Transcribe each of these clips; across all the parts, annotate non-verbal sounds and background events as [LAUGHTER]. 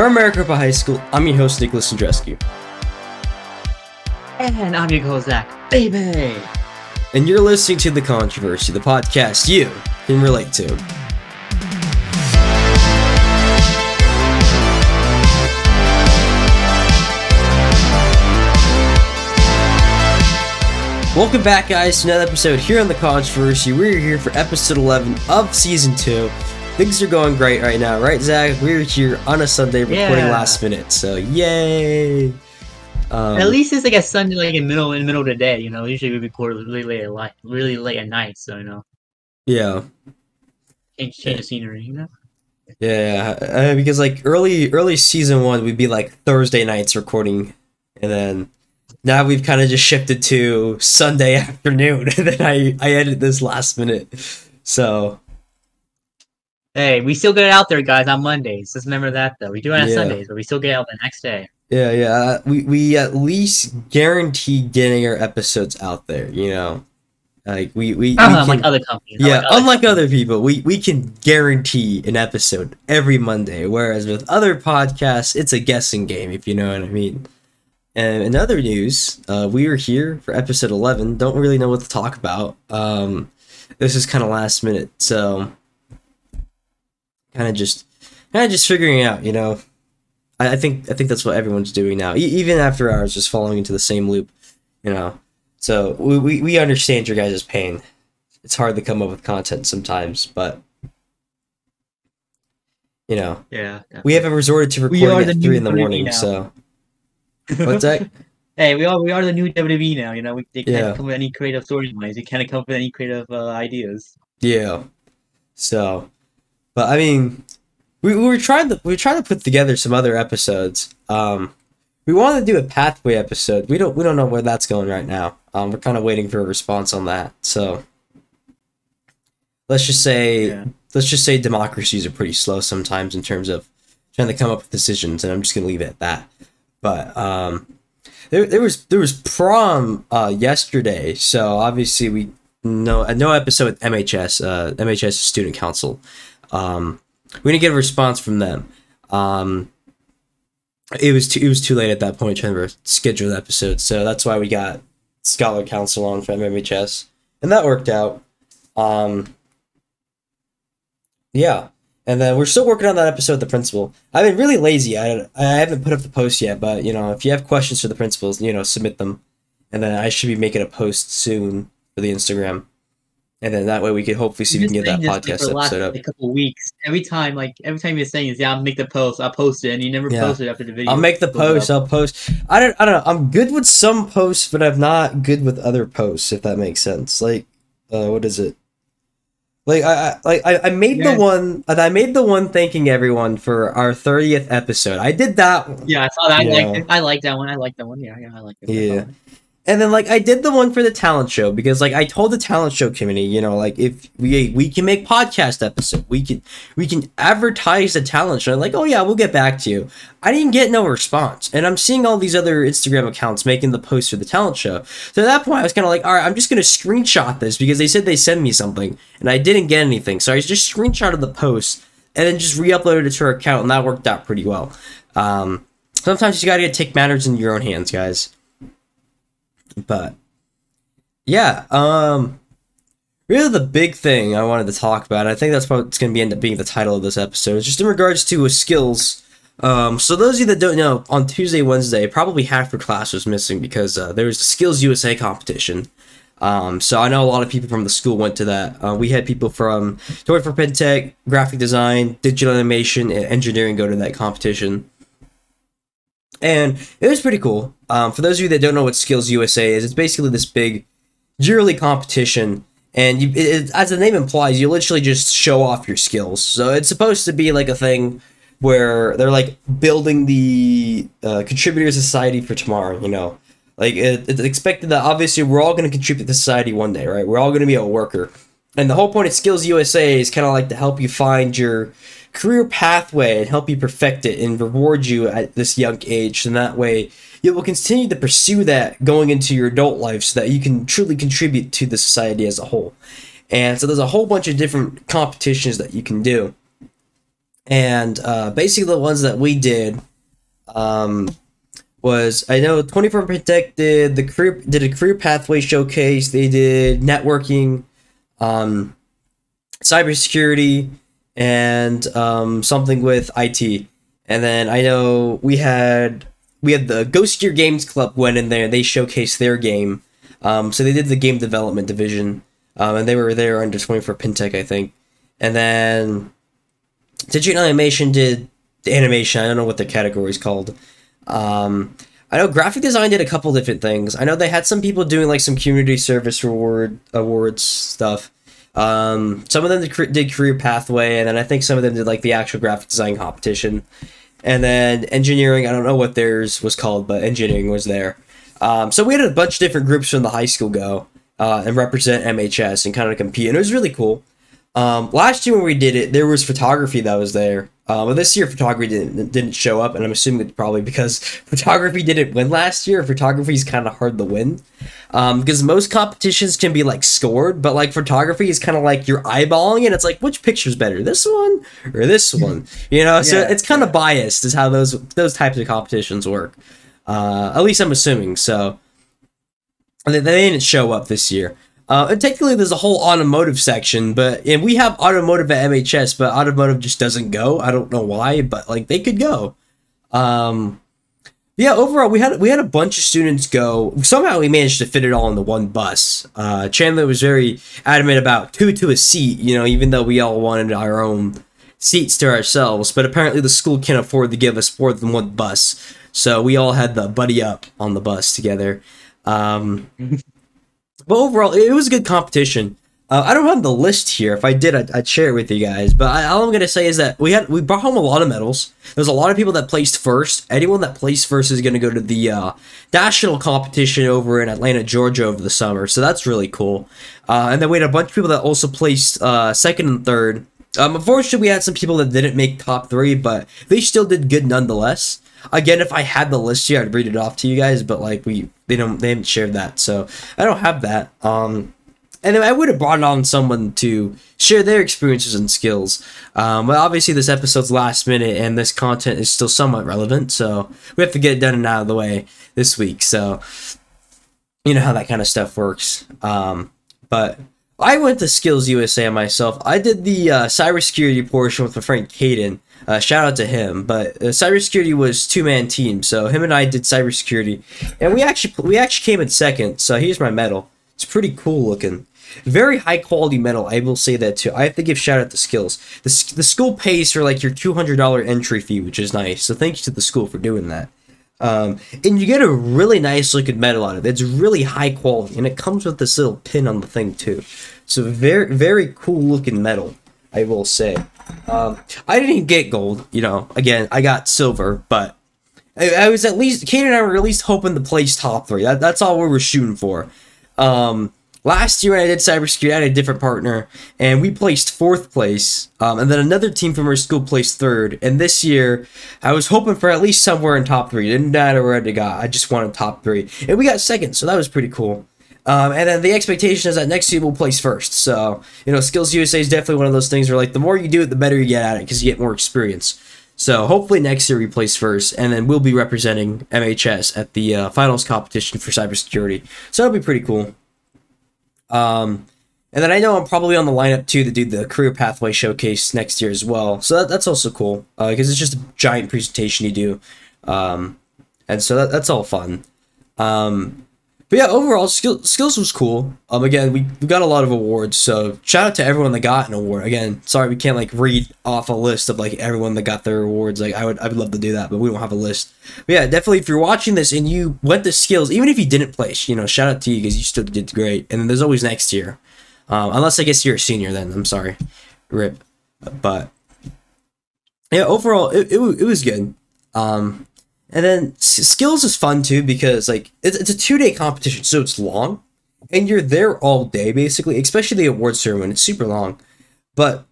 From Maricopa High School, I'm your host, Nicolas Yendrzeski. And I'm your co Zach, baby! And you're listening to The Controversy, the podcast you can relate to. Welcome back, guys, to another episode here on The Controversy. We're here for episode 11 of season 2. Things are going great right now, right, Zach? We're here on a Sunday recording Yeah. last minute, so yay! Um, at least it's like a Sunday, like in middle in the middle of the day. You know, usually we record really late at night, really late at night. So you know, yeah. change change the scenery. You know. Yeah, uh, because like early early season one, we'd be like Thursday nights recording, and then now we've kind of just shifted to Sunday [LAUGHS] afternoon. [LAUGHS] and then I I edit this last minute, so Hey, we still get it out there, guys, on Mondays. Just remember that, though. We do it on Yeah. Sundays, but we still get it out the next day. yeah yeah uh, we we at least guarantee getting our episodes out there. You know, like we we, we Uh, can- like other companies. yeah, unlike companies. other people, we we can guarantee an episode every Monday. Whereas with other podcasts, it's a guessing game, if you know what I mean. And in other news, uh, we are here for episode eleven. Don't really know what to talk about. Um, this is kind of last minute, so kind of just kind of just figuring it out. You know, I, I think I think that's what everyone's doing now. E- even after hours, just falling into the same loop. You know, so we we, we understand your guys' pain it's hard to come up with content sometimes, but you know, Yeah. we haven't resorted to recording at three in the morning. now. So [LAUGHS] what's that? hey, we are we are the new WWE now. You know, we they can't Yeah. come with any creative storylines. They can't come with any creative uh, ideas. Yeah. So, but I mean, we, we were trying to we were trying to put together some other episodes. Um, we wanted to do a pathway episode. We don't we don't know where that's going right now. Um, we're kind of waiting for a response on that. So let's just say Yeah. let's just say democracies are pretty slow sometimes in terms of trying to come up with decisions, and I'm just gonna leave it at that. But um, there, there was there was prom uh, yesterday, so obviously we no no episode with MHS uh, MHS Student Council. Um, we didn't get a response from them. Um, it was too it was too late at that point to schedule the episode, so that's why we got Scholar Council on from MHS, and that worked out. Um, yeah, and then we're still working on that episode with the principal. I've been really lazy. I I haven't put up the post yet, but you know, if you have questions for the principals, you know, submit them, and then I should be making a post soon for the Instagram, and then that way we could hopefully see if we can get that saying this, like, podcast the last, episode up. like, couple weeks. Every time, like every time you're saying is, "Yeah, I'll make the post," I'll post it, and you never Yeah. post it after the video. I'll make the post. up. I'll post. I don't. I don't know. I'm good with some posts, but I'm not good with other posts. If that makes sense. Like, uh, what is it? Like I, I like I, I made Yeah. the one and I made the one thanking everyone for our 30th episode. I did that one. Yeah, I saw that. I liked it. I like that one. I like that one. Yeah, yeah, I like it. Yeah. And then like I did the one for the talent show because like I told the talent show committee, you know, like if we we can make podcast episode, we can we can advertise the talent show. Like, oh yeah, we'll get back to you. I didn't get no response, and I'm seeing all these other Instagram accounts making the post for the talent show. So at that point, I was kind of like, all right, I'm just gonna screenshot this because they said they send me something, and I didn't get anything. So I just screenshotted the post and then just re-uploaded it to her account, and that worked out pretty well. Um, sometimes you gotta take matters in your own hands, guys but yeah um really the big thing i wanted to talk about i think that's what's going to be end up being the title of this episode is just in regards to uh, skills um so those of you that don't know on tuesday wednesday probably half your class was missing because uh, there was the skills usa competition um, so I know a lot of people from the school went to that. Uh, we had people from Toy for Pentech, graphic design, digital animation, and engineering go to that competition and it was pretty cool. Um, for those of you that don't know what Skills USA is, it's basically this big yearly competition, and you, it, it- as the name implies, you literally just show off your skills. So it's supposed to be like a thing where they're like building the uh, contributor society for tomorrow. You know, like it, it's expected that obviously we're all going to contribute to society one day, right? We're all going to be a worker, and the whole point of Skills USA is kind of like to help you find your career pathway and help you perfect it and reward you at this young age and that way you will continue to pursue that going into your adult life so that you can truly contribute to the society as a whole and so there's a whole bunch of different competitions that you can do and uh, basically the ones that we did um, was I know 24 Protect did the career did a career pathway showcase. They did networking, um, cybersecurity, and um, something with IT. And then I know we had we had the Ghost Gear Games Club went in there. They showcased their game. Um, so they did the game development division, um, and they were there under 24 Pintech, I think. And then Digital Animation did the animation. I don't know what the category is called. Um, I know graphic design did a couple different things. I know they had some people doing like some community service reward awards stuff. Um, some of them did, did career pathway, and then I think some of them did like the actual graphic design competition. And then engineering, I don't know what theirs was called, but engineering was there. Um, so we had a bunch of different groups from the high school go uh, and represent MHS and kind of compete, and it was really cool. Um, last year when we did it, there was photography that was there. Uh, but this year, photography didn't didn't show up, and I'm assuming it's probably because [LAUGHS] photography didn't win last year. Photography is kind of hard to win, um, because most competitions can be like scored, but like photography is kind of like you're eyeballing it. It's like which picture's better, this one or this [LAUGHS] one, you know? So Yeah, it's kind of biased, is how those those types of competitions work. Uh, at least I'm assuming. So they, they didn't show up this year. Uh, and technically, there's a whole automotive section, but and we have automotive at MHS, but automotive just doesn't go. I don't know why, but like they could go. Um, yeah, overall, we had we had a bunch of students go. Somehow, we managed to fit it all into one bus. Uh, Chandler was very adamant about two to a seat, you know, even though we all wanted our own seats to ourselves. But apparently, the school can't afford to give us more than one bus, so we all had the buddy up on the bus together. Um, [LAUGHS] but overall, it was a good competition. Uh, I don't have the list here. If I did, I'd, I'd share it with you guys. But I, all I'm gonna say is that we had we brought home a lot of medals. There's a lot of people that placed first. Anyone that placed first is gonna go to the uh, national competition over in Atlanta, Georgia, over the summer. So that's really cool. Uh, and then we had a bunch of people that also placed uh, second and third. Um, unfortunately, we had some people that didn't make top three, but they still did good nonetheless. Again, if I had the list here, I'd read it off to you guys. But like we, they don't, they haven't shared that, so I don't have that. Um, and I would have brought on someone to share their experiences and skills. Um, but obviously, this episode's last minute, and this content is still somewhat relevant, so we have to get it done and out of the way this week. So, you know how that kind of stuff works. Um, but I went to Skills USA myself. I did the uh, cybersecurity portion with my friend Caden. Uh, shout out to him. But uh, cybersecurity was two man team, so him and I did cybersecurity, and we actually we actually came in second. So here's my medal. It's pretty cool looking. Very high quality medal. I will say that too. I have to give shout out to Skills. The, the school pays for like your two hundred dollar entry fee, which is nice. So thank you to the school for doing that. Um, and you get a really nice looking medal out of it. It's really high quality, and it comes with this little pin on the thing too. So very very cool looking medal, I will say. Um, I didn't get gold, you know. Again, I got silver, but I, I was at least Kate and I were at least hoping to place top three. That, that's all we were shooting for. Um, last year when I did cybersecurity, I had a different partner, and we placed fourth place. Um, and then another team from our school placed third. And this year, I was hoping for at least somewhere in top three. Didn't matter where I got. I just wanted top three, and we got second, so that was pretty cool. Um, and then the expectation is that next year we'll place first. So, you know, Skills USA is definitely one of those things where, like, the more you do it, the better you get at it because you get more experience. So, hopefully, next year we place first, and then we'll be representing MHS at the uh, finals competition for cybersecurity. So, that'll be pretty cool. Um, and then I know I'm probably on the lineup too to do the career pathway showcase next year as well. So, that, that's also cool because it's just a giant presentation you do. Um, and so that, that's all fun. Um, but yeah, overall, skill, skills was cool. Um, again, we, we got a lot of awards, so shout out to everyone that got an award. Again, sorry we can't like read off a list of like everyone that got their awards. Like I would I would love to do that, but we don't have a list. But yeah, definitely if you're watching this and you went to skills, even if you didn't place, you know, shout out to you because you still did great. And then there's always next year, um, unless I guess you're a senior. Then I'm sorry, rip. But yeah, overall it, it, it was good. Um, and then skills is fun too because like it's, it's a two day competition, so it's long, and you're there all day basically. Especially the award ceremony, it's super long, but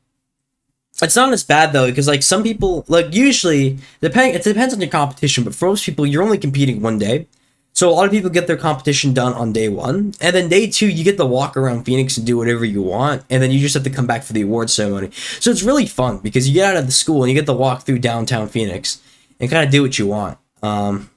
it's not as bad though because like some people like usually depending it depends on your competition, but for most people you're only competing one day. So a lot of people get their competition done on day one, and then day two you get to walk around Phoenix and do whatever you want, and then you just have to come back for the award ceremony. So it's really fun because you get out of the school and you get to walk through downtown Phoenix and kind of do what you want. Um,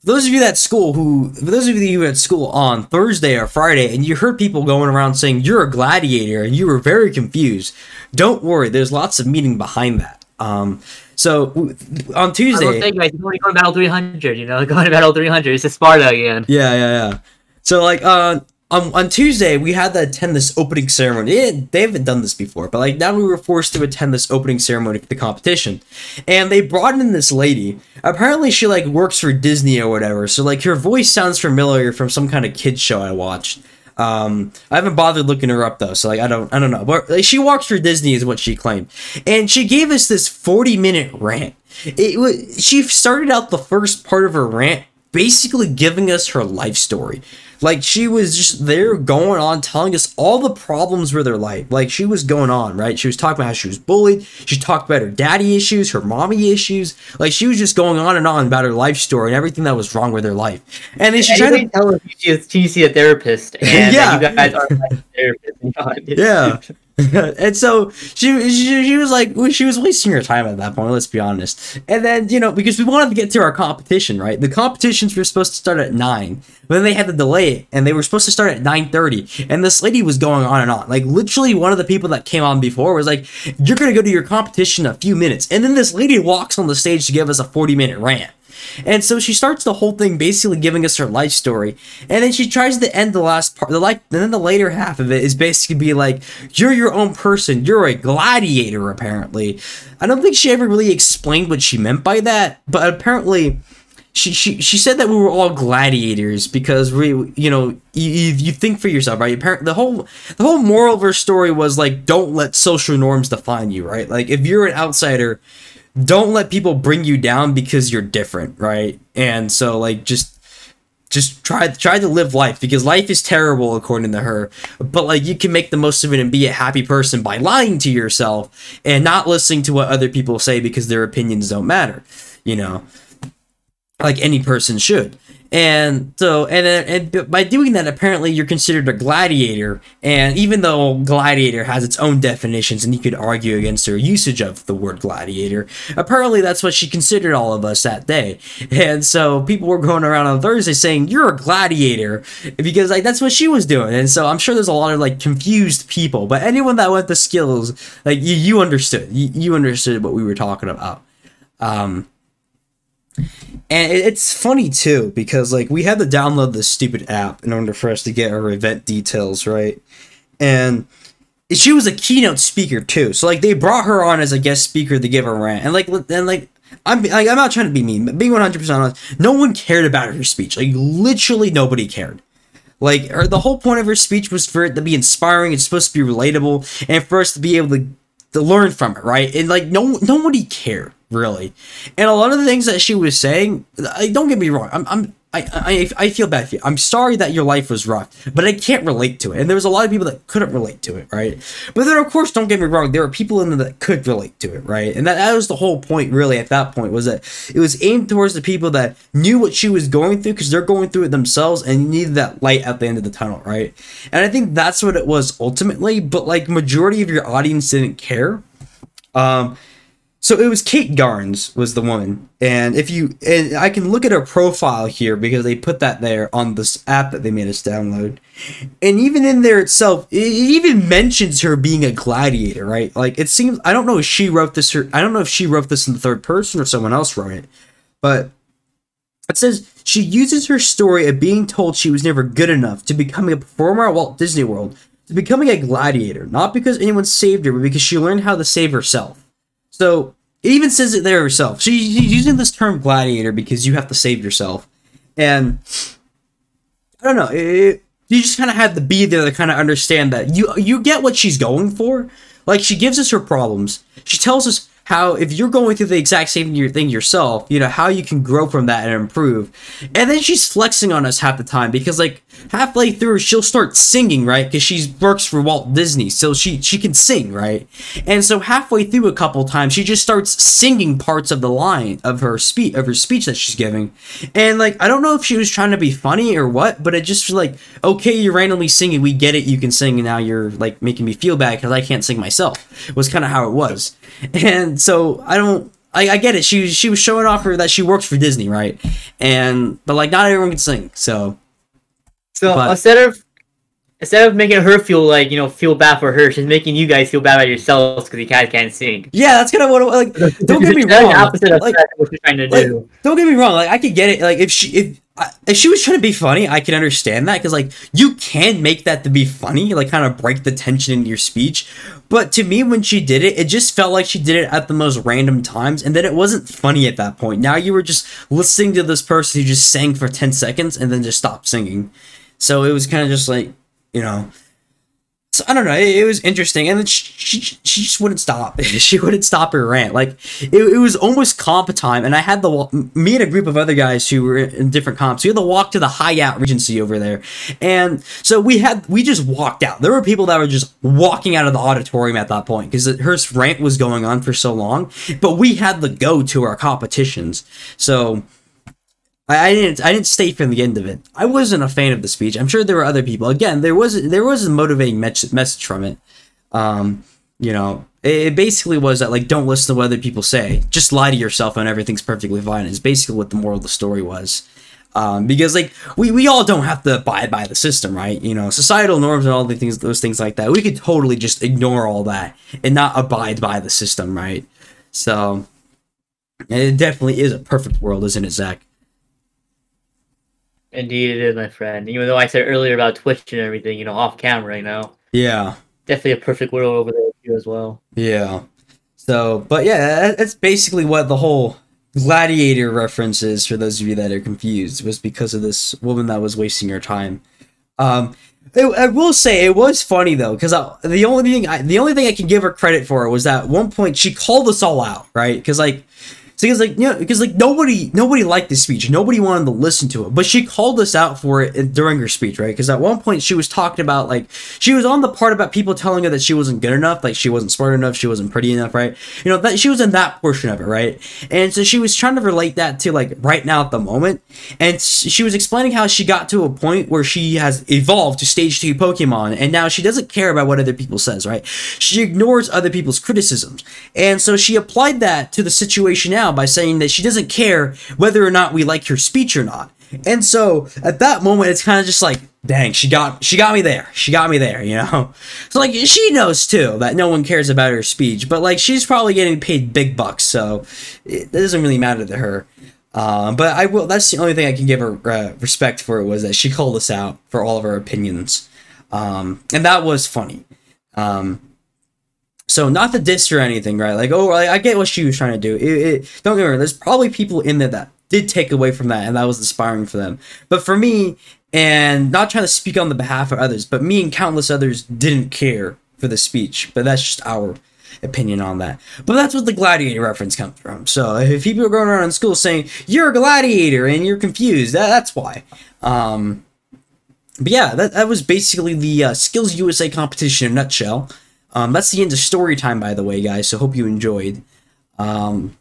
for those of you at school who, for those of you at school on Thursday or Friday, and you heard people going around saying you're a gladiator and you were very confused, don't worry. There's lots of meaning behind that. Um, so on Tuesday, I will say, guys, going to Battle 300. You know, [LAUGHS] going to Battle 300. It's a Sparta again. Yeah, yeah, yeah. So like uh, on on Tuesday we had to attend this opening ceremony. They, haven't done this before, but like now we were forced to attend this opening ceremony for the competition, and they brought in this lady. Apparently she like works for Disney or whatever. So like her voice sounds familiar from some kind of kids show I watched. Um, I haven't bothered looking her up though, so like I don't, I don't know. But like, she walks for Disney, is what she claimed, and she gave us this forty-minute rant. It was she started out the first part of her rant basically giving us her life story. Like she was just there going on telling us all the problems with her life. Like she was going on, right? She was talking about how she was bullied. She talked about her daddy issues, her mommy issues. Like she was just going on and on about her life story and everything that was wrong with her life. And then she tried to tell her she see a therapist [LAUGHS] and yeah. you guys are therapists. yeah. [LAUGHS] [LAUGHS] and so she, she she was like she was wasting her time at that point let's be honest. And then you know because we wanted to get to our competition right? The competitions were supposed to start at 9 but then they had to delay it and they were supposed to start at 9.30 and this lady was going on and on. Like literally one of the people that came on before was like you're gonna go to your competition in a few minutes. And then this lady walks on the stage to give us a 40 minute rant and so she starts the whole thing basically giving us her life story. And then she tries to end the last part, the like, and then the later half of it is basically be like, you're your own person. You're a gladiator, apparently. I don't think she ever really explained what she meant by that, but apparently she, she she said that we were all gladiators because we you know you, you think for yourself right the whole the whole moral of her story was like don't let social norms define you right like if you're an outsider don't let people bring you down because you're different, right? And so like just just try try to live life because life is terrible according to her. But like you can make the most of it and be a happy person by lying to yourself and not listening to what other people say because their opinions don't matter you know? Like any person should and so, and, and by doing that, apparently you're considered a gladiator. And even though gladiator has its own definitions, and you could argue against her usage of the word gladiator, apparently that's what she considered all of us that day. And so people were going around on Thursday saying, You're a gladiator, because like that's what she was doing. And so I'm sure there's a lot of like confused people, but anyone that went to skills, like you, you understood, you, you understood what we were talking about. Um, and it's funny too because like we had to download this stupid app in order for us to get our event details right, and she was a keynote speaker too. So like they brought her on as a guest speaker to give a rant, and like and like I'm like, I'm not trying to be mean, but being 100 percent honest, no one cared about her speech. Like literally nobody cared. Like her, the whole point of her speech was for it to be inspiring. It's supposed to be relatable, and for us to be able to to learn from it, right? And like no nobody cared really. And a lot of the things that she was saying, don't get me wrong, I'm, I'm I, I, I feel bad for you. I'm sorry that your life was rough, but I can't relate to it. And there was a lot of people that couldn't relate to it, right? But then, of course, don't get me wrong, there are people in there that could relate to it, right? And that, that was the whole point, really, at that point, was that it was aimed towards the people that knew what she was going through because they're going through it themselves and needed that light at the end of the tunnel, right? And I think that's what it was ultimately, but like, majority of your audience didn't care. Um, so it was Kate Garnes was the woman, and if you and I can look at her profile here because they put that there on this app that they made us download, and even in there itself, it even mentions her being a gladiator, right? Like it seems I don't know if she wrote this I don't know if she wrote this in the third person or someone else wrote it, but it says she uses her story of being told she was never good enough to becoming a performer at Walt Disney World to becoming a gladiator, not because anyone saved her, but because she learned how to save herself. So it even says it there herself. She's using this term gladiator because you have to save yourself. And I don't know. It, you just kind of have to be there to kind of understand that you you get what she's going for. Like she gives us her problems. She tells us how if you're going through the exact same thing yourself, you know how you can grow from that and improve. And then she's flexing on us half the time because like halfway through she'll start singing, right? Because she works for Walt Disney, so she she can sing, right? And so halfway through a couple times, she just starts singing parts of the line of her speech of her speech that she's giving, and like I don't know if she was trying to be funny or what, but it just like okay, you're randomly singing, we get it, you can sing, and now you're like making me feel bad because I can't sing myself. Was kind of how it was, and so I don't. I, I get it. She she was showing off her that she works for Disney, right? And but like not everyone can sing, so So But- instead of instead of making her feel like you know feel bad for her, she's making you guys feel bad about yourselves because you guys can't sing. yeah, that's kind of what it- like. Don't get me wrong. opposite of Like, what you're trying to like, do. don't get me wrong. Like I could get it. Like if she if if she was trying to be funny, I can understand that because like you can make that to be funny, like kind of break the tension in your speech. But to me, when she did it, it just felt like she did it at the most random times, and then it wasn't funny at that point. Now you were just listening to this person who just sang for ten seconds and then just stopped singing. So it was kind of just like you know. So I don't know. It, it was interesting, and she, she she just wouldn't stop. [LAUGHS] she wouldn't stop her rant. Like it, it was almost comp time, and I had the me and a group of other guys who were in different comps. We had to walk to the Hyatt Regency over there, and so we had we just walked out. There were people that were just walking out of the auditorium at that point because her rant was going on for so long. But we had to go to our competitions, so. I, I didn't. I didn't stay from the end of it. I wasn't a fan of the speech. I'm sure there were other people. Again, there was there was a motivating mes- message from it. Um, you know, it, it basically was that like don't listen to what other people say. Just lie to yourself and everything's perfectly fine. Is basically what the moral of the story was. Um, because like we, we all don't have to abide by the system, right? You know, societal norms and all the things, those things like that. We could totally just ignore all that and not abide by the system, right? So it definitely is a perfect world, isn't it, Zach? Indeed, it is, my friend. Even though I said earlier about Twitch and everything, you know, off camera, you know, Yeah. definitely a perfect world over there too as well. Yeah. So, but yeah, that's basically what the whole gladiator reference is for those of you that are confused was because of this woman that was wasting her time. Um, I, I will say it was funny though, because the only thing I, the only thing I can give her credit for was that at one point she called us all out, right? Because like, so because like you know, because like nobody nobody liked this speech, nobody wanted to listen to it, but she called us out for it uh, during her speech, right? Because at one point she was talking about like she was on the part about people telling her that she wasn't good enough, like she wasn't smart enough, she wasn't pretty enough, right? You know that she was in that portion of it, right? And so she was trying to relate that to like right now at the moment, and she was explaining how she got to a point where she has evolved to stage two Pokemon, and now she doesn't care about what other people says, right? She ignores other people's criticisms, and so she applied that to the situation now by saying that she doesn't care whether or not we like her speech or not. And so at that moment, it's kind of just like, dang, she got she got me there. She got me there, you know. [LAUGHS] So like she knows too that no one cares about her speech, but like she's probably getting paid big bucks, so it doesn't really matter to her. Um, but I will. That's the only thing I can give her uh, respect for It was that she called us out for all of our opinions, um, and that was funny. Um, so not the diss or anything, right? Like, oh, I, I get what she was trying to do. It, it, don't get me wrong. There's probably people in there that did take away from that, and that was inspiring for them. But for me, and not trying to speak on the behalf of others, but me and countless others didn't care for the speech. But that's just our opinion on that. But that's what the gladiator reference comes from. So if people are going around in school saying you're a gladiator and you're confused, that, that's why. Um, but yeah, that, that was basically the uh, Skills USA competition in a nutshell. Um, that's the end of story time, by the way, guys. So hope you enjoyed. Um,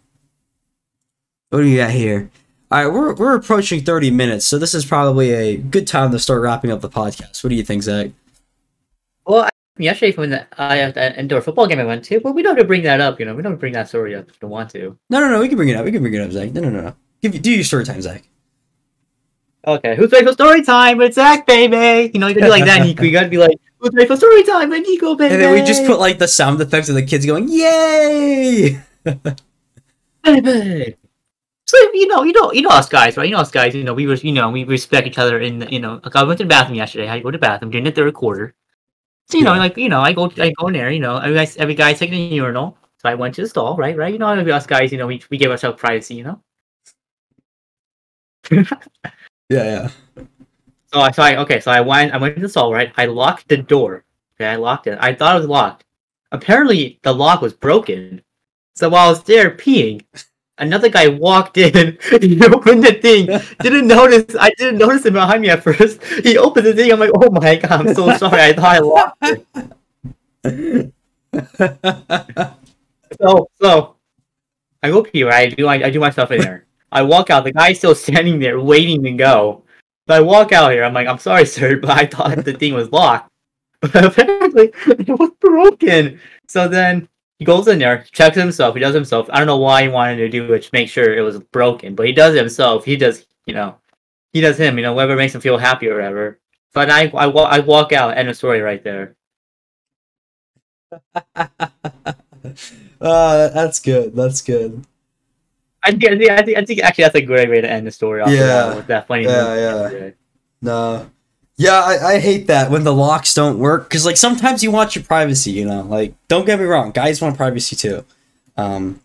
what do you got here? All right, we're we're approaching thirty minutes, so this is probably a good time to start wrapping up the podcast. What do you think, Zach? Well, I, yesterday from the I uh, that indoor football game I went to, but we don't have to bring that up. You know, we don't have to bring that story up if you don't want to. No, no, no. We can bring it up. We can bring it up, Zach. No, no, no, no. Give you do your story time, Zach. Okay, who's ready for story time? It's Zach, baby. You know, you gotta be like that, Nico. [LAUGHS] You gotta be like, ready for story time? With Nico, baby. And then we just put like the sound effects of the kids going, "Yay!" [LAUGHS] baby. So you know, you know, you know us guys, right? You know us guys. You know, we res- you know, we respect each other. In the, you know, like I went to the bathroom yesterday. I go to the bathroom during the third quarter. So you know, Yeah. like you know, I go, I go in there. You know, every guy, every guy's taking a urinal. So I went to the stall, right, right. You know, us guys. You know, we we give ourselves privacy. You know. [LAUGHS] Yeah, yeah. So I, so I, okay, so I went, I went to the stall, right? I locked the door. Okay, I locked it. I thought it was locked. Apparently, the lock was broken. So while I was there peeing, another guy walked in. [LAUGHS] He opened the thing. Didn't notice. I didn't notice him behind me at first. He opened the thing. I'm like, oh my god, I'm so sorry. I thought I locked it. So so, I go pee. Right, I do. I, I do my stuff in there. I walk out. The guy's still standing there waiting to go. I walk out here. I'm like, I'm sorry, [LAUGHS] sir, but I thought the thing was locked. [LAUGHS] But apparently [LAUGHS] it was broken. So then he goes in there, checks himself. He does himself. I don't know why he wanted to do it to make sure it was broken, but he does himself. He does, you know, he does him. You know, whatever makes him feel happy or whatever. But I, I, I walk out. End of story right there. uh, that's good. That's good. I think, I think, I think, I think actually that's a great way to end the story. Off Yeah. yeah, with that funny. Yeah, moment. No. Yeah, I, I hate that when the locks don't work because like sometimes you want your privacy, you know. Like, don't get me wrong, guys want privacy too. Um,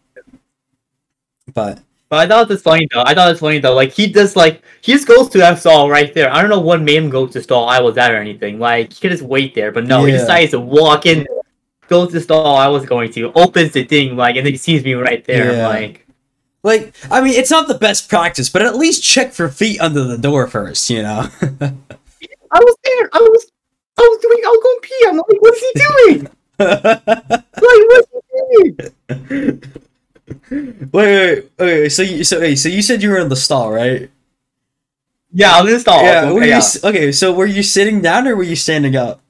but But I thought it was funny though. I thought it was funny though. Like he just like he just goes to that stall right there. I don't know what made him go to stall I was at or anything. Like he could just wait there, but no, he Yeah. decides to walk in, go to the stall I was going to, opens the thing like, and then he sees me right there. Yeah. I'm like, like, I mean, it's not the best practice, but at least check for feet under the door first, you know. [LAUGHS] I was there. I was, I was doing. I was going pee. I'm like, what's he doing? [LAUGHS] Like, what's he doing? [LAUGHS] wait, wait, wait, wait. So you, so, wait, so you said you were in the stall, right? Yeah, I was in the stall. yeah. Were yeah. you okay? So were you sitting down or were you standing up?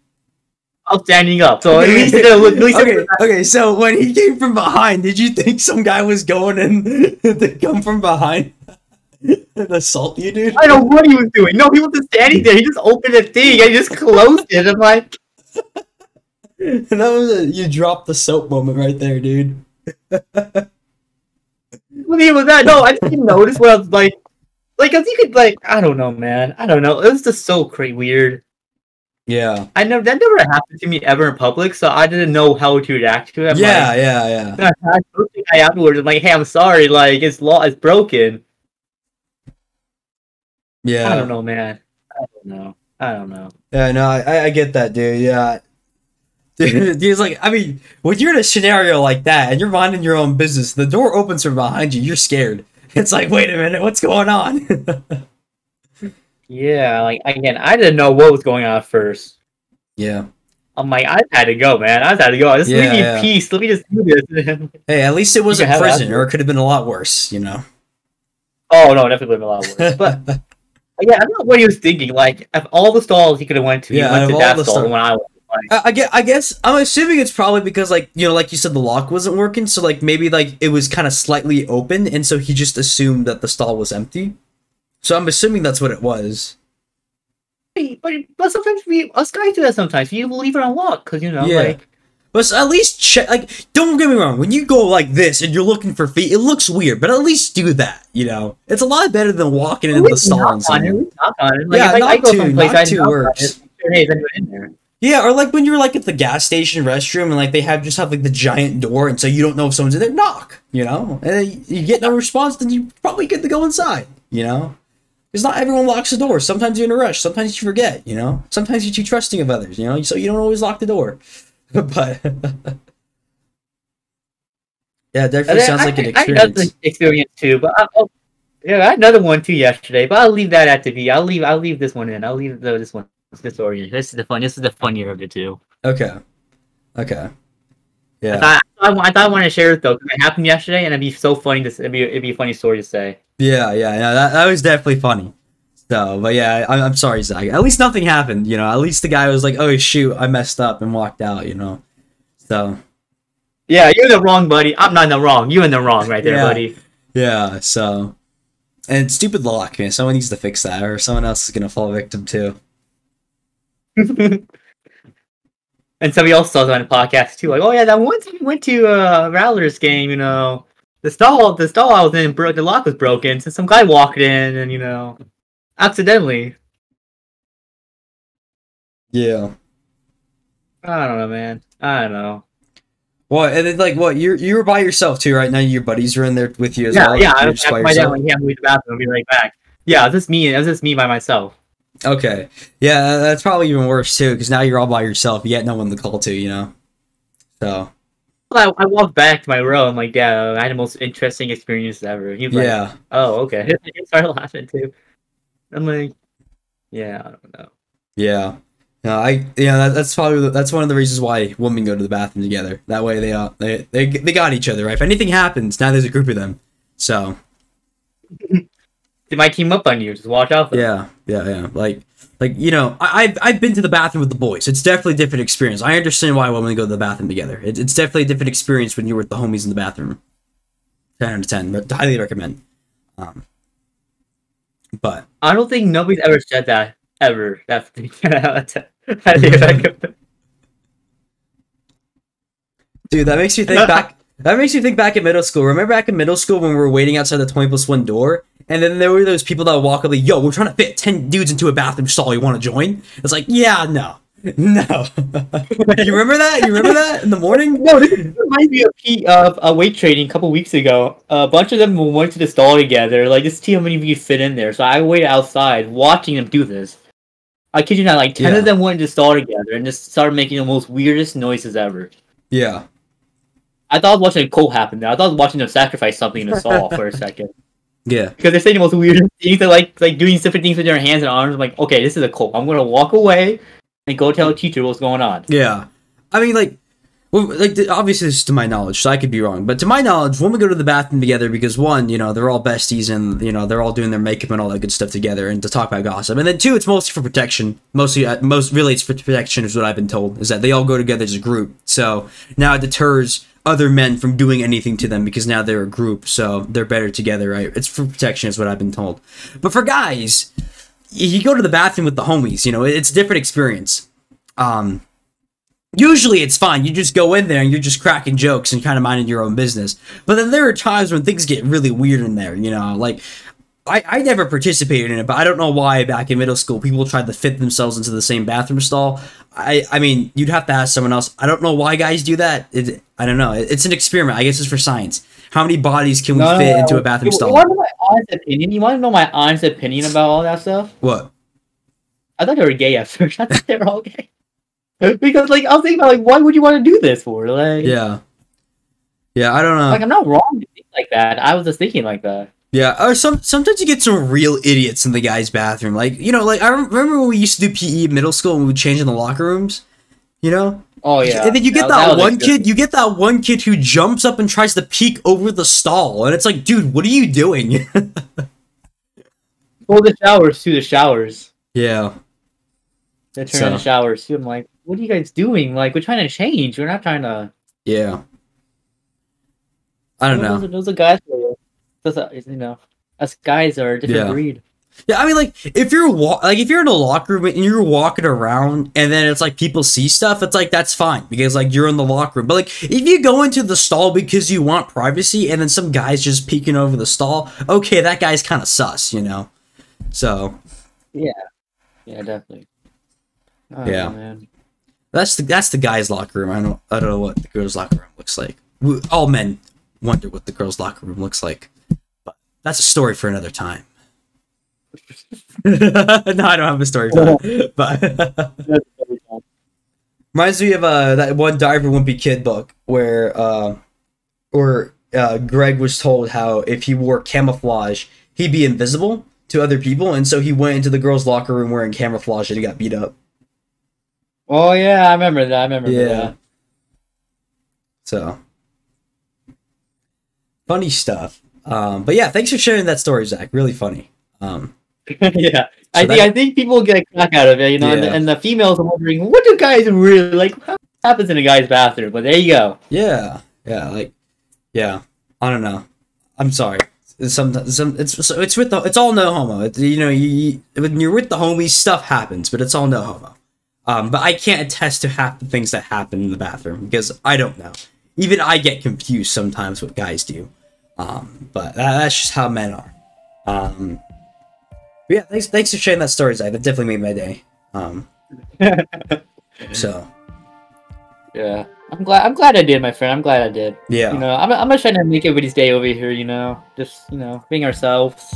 I'm standing up. So at least, at least okay, okay. So when he came from behind, did you think some guy was going in [LAUGHS] to come from behind [LAUGHS] and assault you, dude? I don't know what he was doing. No, he wasn't standing there. He just opened the thing and just closed it. I'm like, [LAUGHS] that was a you dropped the soap moment right there, dude. what even was that? No, I didn't notice what I was like. Like, cause you could like, I don't know, man. I don't know. It was just so crazy weird. Yeah. I never that never happened to me ever in public, so I didn't know how to react to it. I'm yeah, like, yeah, yeah. I spoke to guy afterwards. I'm like, hey, I'm sorry. Like, it's law, it's broken. Yeah. I don't know, man. I don't know. I don't know. Yeah, no, I, I get that, dude. Yeah. [LAUGHS] Dude, it's like, I mean, when you're in a scenario like that and you're minding your own business, the door opens from behind you, you're scared. It's like, wait a minute, what's going on? [LAUGHS] Yeah, like again, I didn't know what was going on at first. yeah. I'm like, I had to go, man. I had to go. Just Yeah, leave me yeah. in peace. Let me just do this. [LAUGHS] Hey, at least it wasn't have prison, or it could have been a lot worse, you know? oh no, definitely been a lot worse. [LAUGHS] But yeah, I don't know what he was thinking. Like, of all the stalls he could have went to, Yeah, he went to that stall stall- when I was. Like, I, I guess, I guess I'm assuming it's probably because like you know like you said the lock wasn't working so like maybe like it was kind of slightly open and so he just assumed that the stall was empty so I'm assuming that's what it was but but sometimes we us guys do that. Sometimes you leave it unlocked because you know, Yeah. like but at least check like don't get me wrong when you go like this and you're looking for feet it looks weird but at least do that you know it's a lot better than walking into the stall and something. Knock on it. Like, Yeah, if I, I knock go to- someplace, knock I to works. it. make sure, Hey, is anyone in there? Yeah, or like when you're like at the gas station restroom and like they have just have like the giant door and so you don't know if someone's in there, knock, you know? And you get no response, then you probably get to go inside, you know? Because not everyone locks the door. Sometimes you're in a rush. Sometimes you forget, you know? Sometimes you're too trusting of others, you know? So you don't always lock the door. [LAUGHS] but [LAUGHS] yeah, it definitely sounds I- like an I- I had another experience. experience too, but I, oh, yeah, I had another one too yesterday. But I'll leave that at the V. I'll leave. I'll leave this one in. I'll leave the, this one. This story. This is the fun. This is the funnier of the two. Okay. Okay. I Yeah. thought I, I, thought I wanted to share it though because it happened yesterday, and it'd be so funny to. It'd be it'd be a funny story to say. Yeah, yeah, yeah. That, that was definitely funny. So, but yeah, I, I'm sorry, Zach. At least nothing happened. You know, at least the guy was like, "Oh shoot, I messed up," and walked out. You know. So Yeah, you're the wrong, buddy. I'm not in the wrong. You're in the wrong right there, Yeah. buddy. yeah, so and stupid lock, man. Someone needs to fix that, or someone else is gonna fall victim too. [LAUGHS] and somebody else saw that on the podcast too. Like, oh yeah, that one time we went to a Rattlers game, you know, the stall the stall I was in broke the lock was broken, so some guy walked in and you know accidentally. Yeah. I don't know, man. I don't know. Well, And then like what? You you were by yourself too, right? Now your buddies were in there with you as yeah, well. yeah. By my dad like, yeah, I'm the bathroom. I'll be right back. Yeah, it was just me. It was just me by myself. Okay. Yeah, that's probably even worse too, because now you're all by yourself. You got no one to call to, you know. So I, I walked back to my row. I'm like, yeah, I had the most interesting experience ever. He's like, yeah, oh, okay. [LAUGHS] he started laughing too. I'm like, yeah, I don't know. yeah. No, I yeah, that, that's probably the- that's one of the reasons why women go to the bathroom together. That way they uh they they, they got each other. Right? If anything happens, now there's a group of them. So [LAUGHS] They might team up on you. Just watch out for them. yeah, yeah, yeah. Like like you know, I, I've I've been to the bathroom with the boys. It's definitely a different experience. I understand why women go to the bathroom together. It, it's definitely a different experience when you're with the homies in the bathroom. Ten out of ten, but highly recommend. Um, but I don't think nobody's ever said that ever. That's [LAUGHS] highly [LAUGHS] recommend. Dude, that makes you think [LAUGHS] back. That makes you think back in middle school. Remember back in middle school when we were waiting outside the 20 plus 1 door? And then there were those people that would walk up like, yo, we're trying to fit 10 dudes into a bathroom stall. You want to join? It's like, yeah, no. [LAUGHS] No. [LAUGHS] you remember that? You remember that in the morning? No, this reminds me of P- of a weight training a couple weeks ago. A bunch of them went to the stall together. Like, just see how many of you fit in there. So I waited outside watching them do this. I kid you not, like ten Yeah. of them went to the stall together and just started making the most weirdest noises ever. Yeah. I thought I was watching a cult happen there. I thought I was watching them sacrifice something in the stall for a second. [LAUGHS] Yeah. Because they're saying the most weirdest [LAUGHS] things. They're like like doing different things with their hands and arms. I'm like, okay, this is a cult. I'm gonna walk away and go tell the teacher what's going on. Yeah. I mean, like, well, like obviously this is to my knowledge, so I could be wrong. But to my knowledge, when we go to the bathroom together because one, you know, they're all besties and you know they're all doing their makeup and all that good stuff together, and to talk about gossip. And then two, it's mostly for protection. Mostly, uh, most really, it's for protection is what I've been told. Is that they all go together as a group. So now it deters other men from doing anything to them because now they're a group, so they're better together, right? It's for protection, is what I've been told. But for guys, you go to the bathroom with the homies. You know, it's a different experience. Um, usually it's fine. You just go in there and you're just cracking jokes and kind of minding your own business. But then there are times when things get really weird in there, you know, like I, I never participated in it, but I don't know why back in middle school people tried to fit themselves into the same bathroom stall. I, I mean, you'd have to ask someone else. I don't know why guys do that. It, I don't know. It- it's an experiment. I guess it's for science. How many bodies can we No, no, fit no. into a bathroom You, stall? you want to know my honest opinion? You want to know my honest opinion about all that stuff? What? I thought they were gay at first. [LAUGHS] I thought they were all gay. because like I was thinking about like why would you want to do this for? Like Yeah. Yeah, I don't know. like I'm not wrong to think like that. I was just thinking like that. Yeah, or some sometimes you get some real idiots in the guy's bathroom. Like you know, like I remember when we used to do PE in middle school and we would change in the locker rooms. You know, Oh yeah. and then you get That- that, that one kid. You get that one kid who jumps up and tries to peek over the stall, and it's like, dude, what are you doing? [LAUGHS] Go the showers to the showers. yeah, They turn on the showers too. I'm like, what are you guys doing? Like we're trying to change. We're not trying to. yeah. I don't know. are, those are guys. For you. Those uh, you know, us guys are a different Yeah. breed. Yeah, I mean, like if you're wa- like if you're in a locker room and you're walking around, and then it's like people see stuff, it's like that's fine because like you're in the locker room. But like if you go into the stall because you want privacy, and then some guy's just peeking over the stall, okay, that guy's kind of sus, you know. So Yeah, Yeah, definitely. Don't Yeah. man. that's the that's the guy's locker room. I don't I don't know what the girls' locker room looks like. We, all men wonder what the girls' locker room looks like, that's a story for another time. [LAUGHS] no, I don't have a story for that, but. [LAUGHS] Reminds me of uh, that one Diary of a Wimpy Kid book where uh, where uh, Greg was told how if he wore camouflage, he'd be invisible to other people, and so he went into the girls' locker room wearing camouflage and he got beat up. Oh yeah, I remember that. I remember Yeah. So funny stuff. Um, but yeah, thanks for sharing that story, Zach. Really funny. Um, [LAUGHS] yeah, I So think that- I think people get a crack out of it, you know, and, the, and the females are wondering what do guys really like. What happens in a guy's bathroom? But there you go. yeah, yeah, like yeah. I don't know. I'm sorry. Sometimes some it's so it's with the it's all no homo. It, you know, you, you when you're with the homies, stuff happens, but it's all no homo. Um, but I can't attest to half the things that happen in the bathroom because I don't know. Even I get confused sometimes what guys do. Um, but that, that's just how men are. Um, yeah, thanks thanks for sharing that story, Zach. That definitely made my day. Um, [LAUGHS] so Yeah, I'm glad. I'm glad I did, my friend. I'm glad I did. yeah. You know, I'm, I'm just trying to make everybody's day over here. You know, just you know, being ourselves.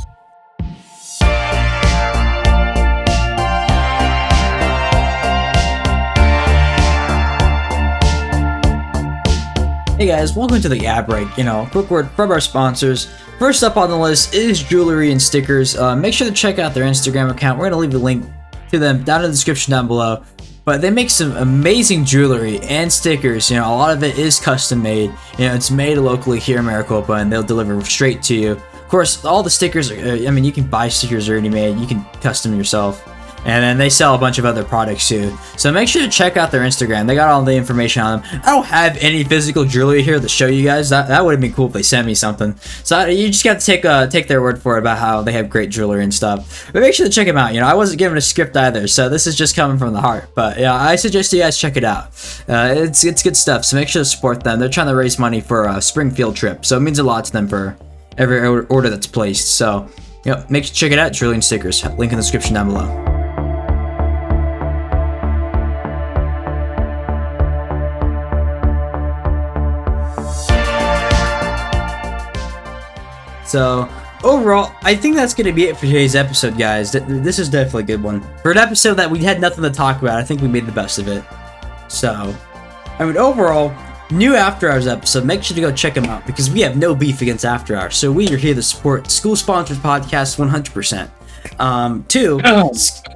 Hey guys, welcome to the ad break. You know, quick word from our sponsors. First up on the list is jewelry and stickers. Uh, make sure to check out their Instagram account. We're gonna leave a link to them down in the description down below. But they make some amazing jewelry and stickers. You know, a lot of it is custom made. You know, it's made locally here in Maricopa, and they'll deliver straight to you. Of course, all the stickers. Are, uh, I mean, you can buy stickers already made. You can custom yourself and then they sell a bunch of other products too. So make sure to check out their Instagram. They got all the information on them. I don't have any physical jewelry here to show you guys. That, that would have been cool if they sent me something. So you just got to take uh, take their word for it about how they have great jewelry and stuff. But make sure to check them out. You know, I wasn't given a script either, so this is just coming from the heart. But yeah, I suggest you guys check it out. Uh, it's it's good stuff. So make sure to support them. They're trying to raise money for a Springfield trip, so it means a lot to them for every order that's placed. So. Yep, make sure to check it out. Drilling stickers. Link in the description down below. So overall, I think that's going to be it for today's episode, guys. This is definitely a good one. For an episode that we had nothing to talk about, I think we made the best of it. So, I mean, overall, new After Hours episode, make sure to go check them out because we have no beef against After Hours. So we are here to support school-sponsored podcasts 100%. Um, two,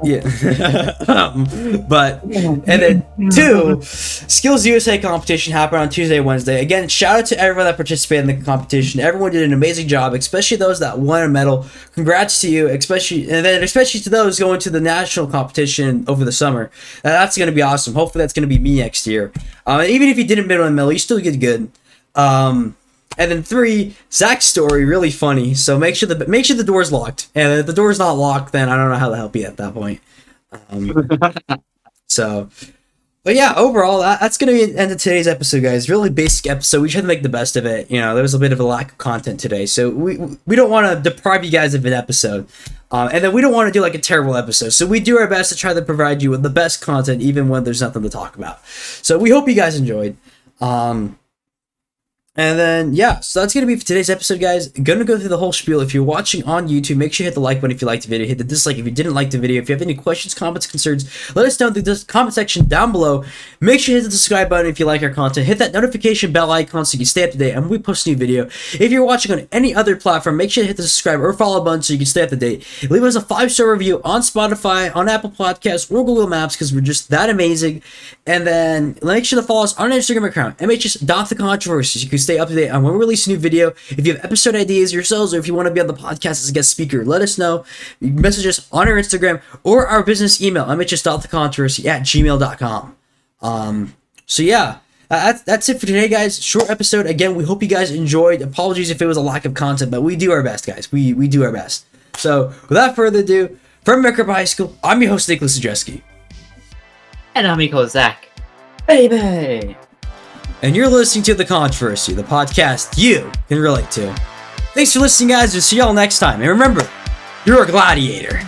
yeah, [LAUGHS] um, but and then two, Skills USA competition happened on Tuesday, Wednesday. Again, shout out to everyone that participated in the competition. Everyone did an amazing job, especially those that won a medal. Congrats to you, especially and then especially to those going to the national competition over the summer. that's going to be awesome. Hopefully, that's going to be me next year. Um, even if you didn't win a medal, you still did good. Um, and then three, Zach's story really funny. So make sure the make sure the door's locked. And if the door's not locked, then I don't know how to help you at that point. Um, [LAUGHS] so, but yeah, overall, that, that's gonna be the end of today's episode, guys. Really basic episode. We tried to make the best of it. You know, there was a bit of a lack of content today, so we we don't want to deprive you guys of an episode. Um, and then we don't want to do like a terrible episode. So we do our best to try to provide you with the best content, even when there's nothing to talk about. So we hope you guys enjoyed. Um, and then, yeah, so that's going to be for today's episode, guys. Gonna go through the whole spiel. If you're watching on YouTube, make sure you hit the like button if you liked the video. Hit the dislike if you didn't like the video. If you have any questions, comments, concerns, let us know in the comment section down below. Make sure you hit the subscribe button if you like our content. Hit that notification bell icon so you can stay up to date and we post a new video. If you're watching on any other platform, make sure to hit the subscribe or follow button so you can stay up to date. Leave us a five-star review on Spotify, on Apple Podcasts, or Google Maps because we're just that amazing. And then make sure to follow us on our Instagram account, MHS.TheControversy, so you can stay up to date on when we release a new video. If you have episode ideas yourselves or if you want to be on the podcast as a guest speaker, let us know. You can message us on our Instagram or our business email, mhs.thecontroversy at gmail.com. Um, so yeah, that's, that's it for today, guys. Short episode. Again, we hope you guys enjoyed. Apologies if it was a lack of content, but we do our best, guys. We, we do our best. So without further ado, from Maricopa High School, I'm your host, Nicolas Yendrzeski. And I'm your Zach. Baby! and you're listening to The Controversy, the podcast you can relate to. Thanks for listening, guys, and see y'all next time. And remember, you're a gladiator.